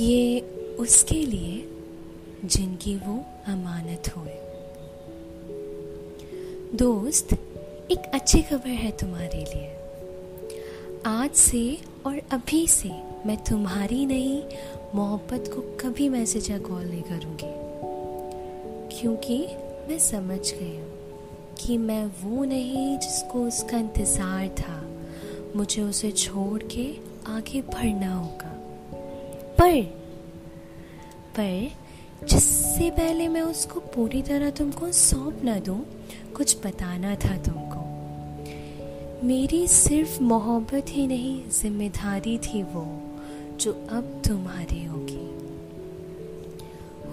ये उसके लिए जिनकी वो अमानत होए दोस्त, एक अच्छी खबर है तुम्हारे लिए। आज से और अभी से मैं तुम्हारी नहीं, मोहब्बत को कभी मैसेज या कॉल नहीं करूँगी। क्योंकि मैं समझ गई हूँ कि मैं वो नहीं जिसको उसका इंतज़ार था। मुझे उसे छोड़ के आगे बढ़ना होगा। पर पर जिससे पहले मैं उसको पूरी तरह तुमको सौंप ना दूँ, कुछ बताना था तुमको। मेरी सिर्फ़ मोहब्बत ही नहीं, ज़िम्मेदारी थी वो, जो अब तुम्हारी होगी।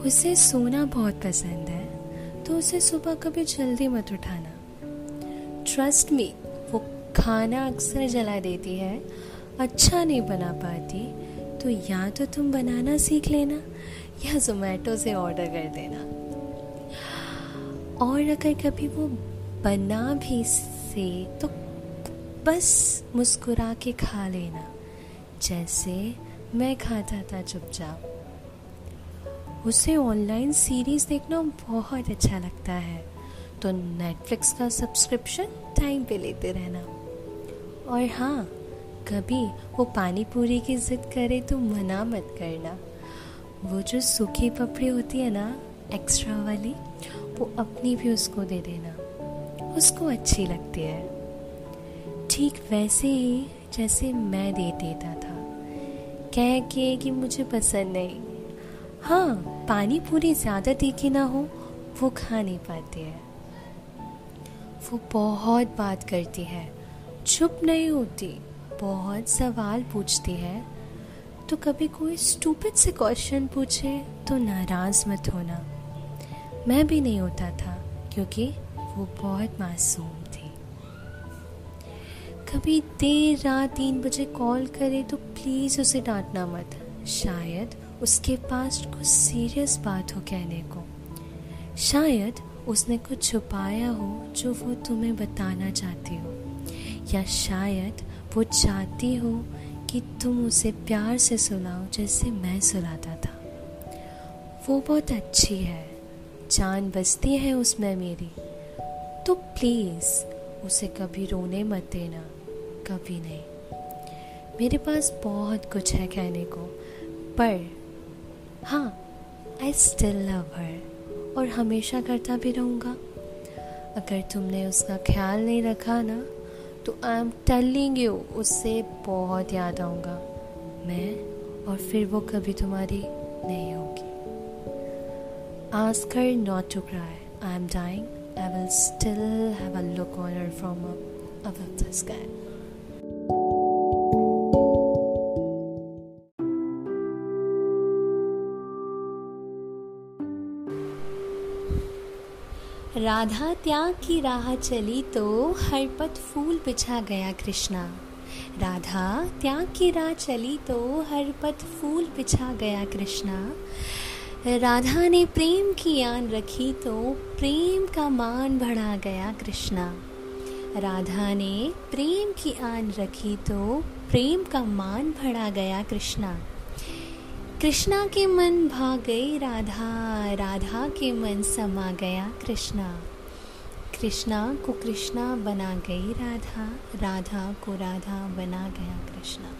उसे सोना बहुत पसंद है तो उसे सुबह कभी जल्दी मत उठाना। ट्रस्ट मी वो खाना अक्सर जला देती है अच्छा नहीं बना पाती तो या तो तुम बनाना सीख लेना, या जोमेटो से ऑर्डर कर देना। और अगर कभी वो बना भी से तो बस मुस्कुरा के खा लेना। जैसे मैं खाता था चुपचाप। उसे ऑनलाइन सीरीज़ देखना बहुत अच्छा लगता है। तो नेटफ्लिक्स का सब्सक्रिप्शन टाइम पे लेते रहना। और हाँ कभी वो पानी पूरी की जिद करे तो मना मत करना। वो जो सूखी पपड़ी होती है ना एक्स्ट्रा वाली, वो अपनी भी उसको दे देना। उसको अच्छी लगती है। ठीक वैसे ही जैसे मैं दे देता था। कह के कि मुझे पसंद नहीं। हाँ पानी पूरी ज़्यादा तीखी ना हो, वो खा नहीं पाती है। वो बहुत बात करती है। चुप नहीं होती। बहुत सवाल पूछती है तो कभी कोई स्टूपिड से क्वेश्चन पूछे तो नाराज़ मत होना। मैं भी नहीं होता था, क्योंकि वो बहुत मासूम थी। कभी देर रात तीन बजे कॉल करे तो प्लीज़ उसे डांटना मत। शायद उसके पास कुछ सीरियस बात हो कहने को। शायद उसने कुछ छुपाया हो जो वो तुम्हें बताना चाहती हो। या शायद वो चाहती हो कि तुम उसे प्यार से सुनाओ जैसे मैं सुनाता था। वो बहुत अच्छी है। जान बसती है उसमें मेरी। तो प्लीज़ उसे कभी रोने मत देना। कभी नहीं। मेरे पास बहुत कुछ है कहने को। पर हाँ आई स्टिल लव हर और हमेशा करता भी रहूँगा। अगर तुमने उसका ख्याल नहीं रखा ना तो आई एम टेलिंग यू उससे बहुत याद आऊँगा। मैं और फिर वो कभी तुम्हारी नहीं होगी। Ask her not to cry I am dying I will still have a look on from up sky Radha त्याग की राह चली तो हर पथ फूल बिछा गया कृष्णा। राधा त्याग की राह चली तो हर पथ फूल बिछा गया कृष्णा। राधा ने प्रेम की आन रखी तो प्रेम का मान बढ़ा गया कृष्णा। राधा ने प्रेम की आन रखी तो प्रेम का मान बढ़ा गया कृष्णा। कृष्णा के मन भाग गई राधा राधा के मन समा गया कृष्णा। कृष्णा को कृष्णा बना गई राधा राधा को राधा बना गया कृष्णा।